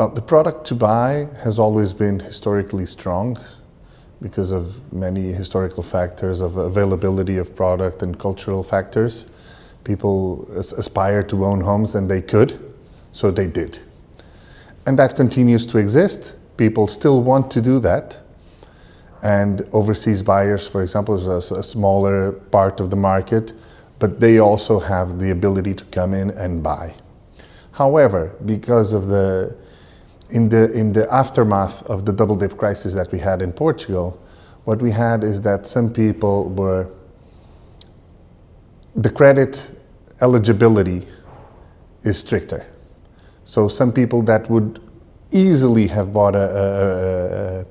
Well, the product to buy has always been historically strong because of many historical factors of availability of product and cultural factors. People as- aspire to own homes and they could, so they did. And that continues to exist. People still want to do that. And overseas buyers, for example, is a, a smaller part of the market, but they also have the ability to come in and buy. However, because of the in the in the aftermath of the double dip crisis that we had in Portugal, what we had is that some people were the credit eligibility is stricter. So some people that would easily have bought a, a, a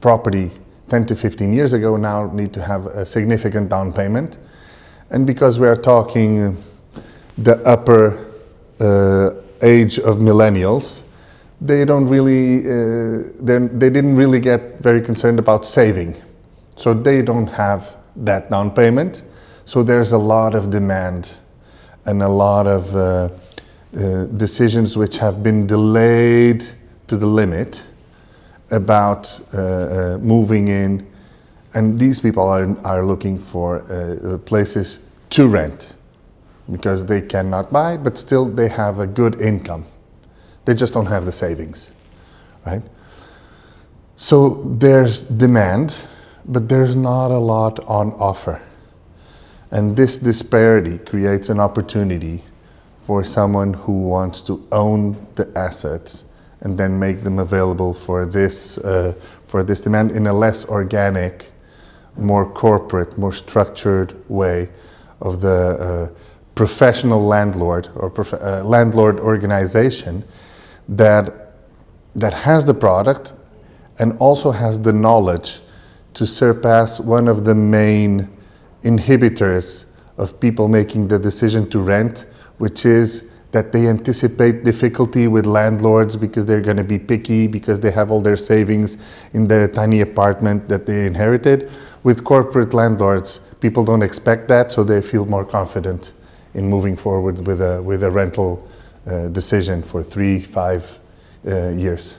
property 10 to 15 years ago now need to have a significant down payment. And because we are talking the upper uh, age of millennials, they don't really, uh, they didn't really get very concerned about saving. So they don't have that down payment. So there's a lot of demand and a lot of uh, uh, decisions which have been delayed to the limit about uh, uh, moving in. And these people are, are looking for uh, places to rent because they cannot buy, but still they have a good income. They just don't have the savings, right? So there's demand, but there's not a lot on offer. And this disparity creates an opportunity for someone who wants to own the assets and then make them available for this, uh, for this demand in a less organic, more corporate, more structured way of the uh, professional landlord or prof- uh, landlord organization that, that has the product and also has the knowledge to surpass one of the main inhibitors of people making the decision to rent, which is that they anticipate difficulty with landlords because they're going to be picky because they have all their savings in the tiny apartment that they inherited. With corporate landlords, people don't expect that, so they feel more confident in moving forward with a, with a rental decision for three, five uh, years.